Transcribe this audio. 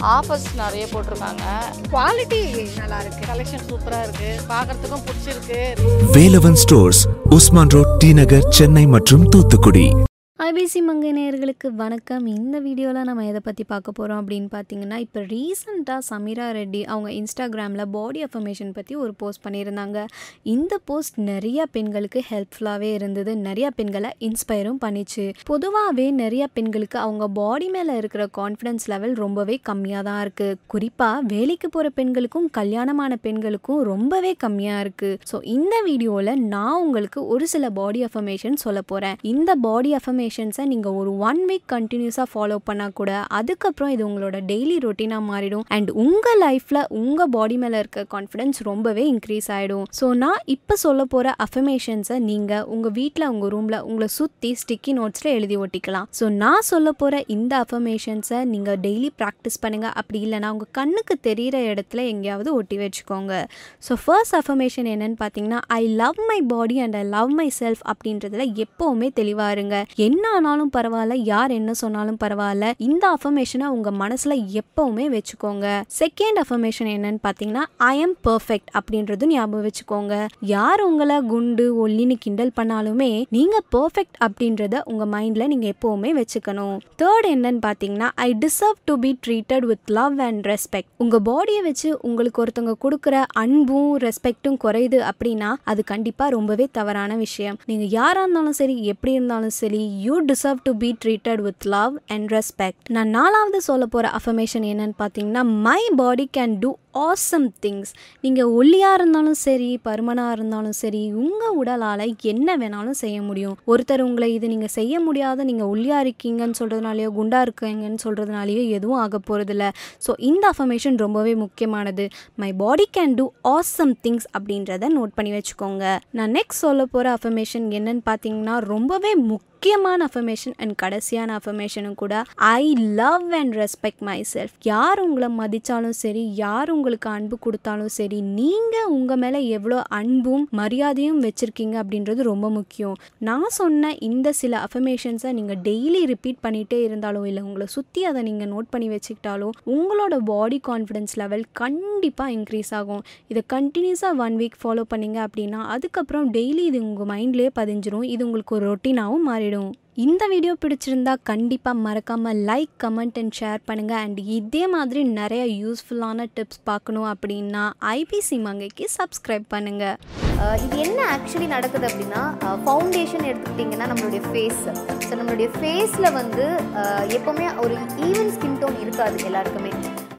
Offers நிறைய போட்டிருக்காங்க. Quality நல்லா இருக்கு கலெக்ஷன் சூப்பராக இருக்குது பார்க்குறதுக்கும் பிடிச்சிருக்கு. Velavan stores Usman road T Nagar Chennai மற்றும் தூத்துக்குடி. ஐபிசி மங்கை நேயர்களுக்கு வணக்கம். இந்த வீடியோவில் நம்ம எதை பற்றி பார்க்க போகிறோம் அப்படின்னு பார்த்தீங்கன்னா இப்போ ரீசண்டாக சமீரா ரெட்டி அவங்க இன்ஸ்டாகிராமில் பாடி அஃபர்மேஷன் பற்றி ஒரு போஸ்ட் பண்ணியிருந்தாங்க. இந்த போஸ்ட் நிறையா பெண்களுக்கு ஹெல்ப்ஃபுல்லாகவே இருந்தது. நிறையா பெண்களை இன்ஸ்பயரும் பண்ணிச்சு. பொதுவாகவே நிறையா பெண்களுக்கு அவங்க பாடி மேலே இருக்கிற கான்ஃபிடன்ஸ் லெவல் ரொம்பவே கம்மியாக தான் இருக்குது குறிப்பாக வேலைக்கு போகிற பெண்களுக்கும் கல்யாணமான பெண்களுக்கும் ரொம்பவே கம்மியாக இருக்குது ஸோ இந்த வீடியோவில் நான் உங்களுக்கு ஒரு சில பாடி அஃபர்மேஷன் சொல்ல போகிறேன் இந்த பாடி அஃபர்மேஷன் மெடிடேஷன்ஸை நீங்கள் ஒரு ஒன் வீக் கண்டினியூஸாக ஃபாலோ பண்ணால் கூட அதுக்கப்புறம் இது உங்களோட டெய்லி ரொட்டீனாக மாறிடும். அண்ட் உங்கள் லைஃப்பில் உங்கள் பாடி மேலே இருக்க கான்ஃபிடன்ஸ் ரொம்பவே இன்க்ரீஸ் ஆகிடும் ஸோ நான் இப்போ சொல்ல போகிற அஃபர்மேஷன்ஸை நீங்கள் உங்கள் வீட்டில் உங்கள் ரூமில் உங்களை சுற்றி ஸ்டிக்கி நோட்ஸில் எழுதி ஒட்டிக்கலாம். ஸோ நான் சொல்ல போகிற இந்த அஃபர்மேஷன்ஸை நீங்கள் டெய்லி ப்ராக்டிஸ் பண்ணுங்கள் அப்படி இல்லைனா உங்கள் கண்ணுக்கு தெரிகிற இடத்துல எங்கேயாவது ஒட்டி வச்சுக்கோங்க. ஸோ ஃபர்ஸ்ட் அஃபர்மேஷன் என்னன்னு பார்த்தீங்கன்னா I love my body and I love myself அப்படின்றதுல எப்போவுமே தெளிவாக இருங்க. என்ன ஆனாலும் பரவாயில்ல யார் என்ன சொன்னாலும் பரவாயில்ல. இந்த அஃபர்மேஷனை உங்கள் மனசில் எப்போவுமே வச்சுக்கோங்க. செகண்ட் அஃபர்மேஷன் என்னன்னு பார்த்தீங்கன்னா ஐ எம் பர்ஃபெக்ட் அப்படின்றது ஞாபகம் வச்சுக்கோங்க. யார் உங்களை குண்டு ஒல்லின்னு கிண்டல் பண்ணாலுமே நீங்கள் பர்ஃபெக்ட் அப்படின்றத உங்கள் மைண்டில் நீங்கள் எப்பவுமே வச்சுக்கணும். தேர்ட் என்னன்னு பார்த்தீங்கன்னா I deserve to be treated with love and respect உங்கள் பாடியை வச்சு உங்களுக்கு ஒருத்தவங்க கொடுக்குற அன்பும் ரெஸ்பெக்ட்டும் குறையுது அப்படின்னா அது கண்டிப்பாக ரொம்பவே தவறான விஷயம். நீங்கள் யாராக இருந்தாலும் சரி எப்படி இருந்தாலும் சரி you deserve to be treated with love and respect நான் நாலாவது சொல்ல போகிற அஃபர்மேஷன் என்னன்னு பார்த்தீங்கன்னா my body can do awesome things நீங்கள் ஒல்லியாக இருந்தாலும் சரி பருமனாக இருந்தாலும் சரி உங்கள் உடலால் என்ன வேணாலும் செய்ய முடியும். ஒருத்தர் உங்களை இது நீங்கள் செய்ய முடியாத நீங்கள் ஒல்லியாக இருக்கீங்கன்னு சொல்கிறதுனாலையோ குண்டாக இருக்கீங்கன்னு சொல்கிறதுனாலையோ எதுவும் ஆக போகிறதில்ல ஸோ இந்த அஃபர்மேஷன் ரொம்பவே முக்கியமானது. My body can do awesome things அப்படின்றத நோட் பண்ணி வச்சுக்கோங்க. நான் நெக்ஸ்ட் சொல்ல போகிற அஃபர்மேஷன் என்னன்னு பார்த்தீங்கன்னா ரொம்பவே முக்கியமான அஃபர்மேஷன் அண்ட் கடைசியான அஃபர்மேஷனும் கூட I love and respect myself யார் உங்களை மதித்தாலும் சரி யார் உங்களுக்கு அன்பு கொடுத்தாலும் சரி நீங்கள் உங்கள் மேலே எவ்வளோ அன்பும் மரியாதையும் வச்சுருக்கீங்க அப்படின்றது ரொம்ப முக்கியம். நான் சொன்ன இந்த சில அஃபர்மேஷன்ஸை நீங்கள் டெய்லி ரிப்பீட் பண்ணிகிட்டே இருந்தாலும் இல்லை உங்களை சுற்றி அதை நீங்கள் நோட் பண்ணி வச்சுக்கிட்டாலும் உங்களோட பாடி கான்ஃபிடன்ஸ் லெவல் கண்டிப்பாக இன்க்ரீஸ் ஆகும். இதை கண்டினியூஸாக ஒன் வீக் ஃபாலோ பண்ணீங்க அப்படின்னா அதுக்கப்புறம் டெய்லி இது உங்கள் மைண்ட்லேயே பதிஞ்சிரும். இது உங்களுக்கு ஒரு ரொட்டீனாகவும் போயிடும். இந்த வீடியோ பிடிச்சிருந்தா கண்டிப்பாக மறக்காமல் லைக் கமெண்ட் அண்ட் ஷேர் பண்ணுங்கள் அண்ட் இதே மாதிரி நிறைய யூஸ்ஃபுல்லான டிப்ஸ் பார்க்கணும் அப்படின்னா ஐபிசி மங்கைக்கு சப்ஸ்கிரைப் பண்ணுங்கள் இது என்ன ஆக்சுவலி நடக்குது அப்படின்னா ஃபவுண்டேஷன் எடுத்துக்கிட்டிங்கன்னா நம்மளுடைய ஃபேஸ் ஸோ நம்மளுடைய ஃபேஸில் வந்து எப்போவுமே ஒரு ஈவன் ஸ்கின் டோன் இருக்காது எல்லாருக்குமே.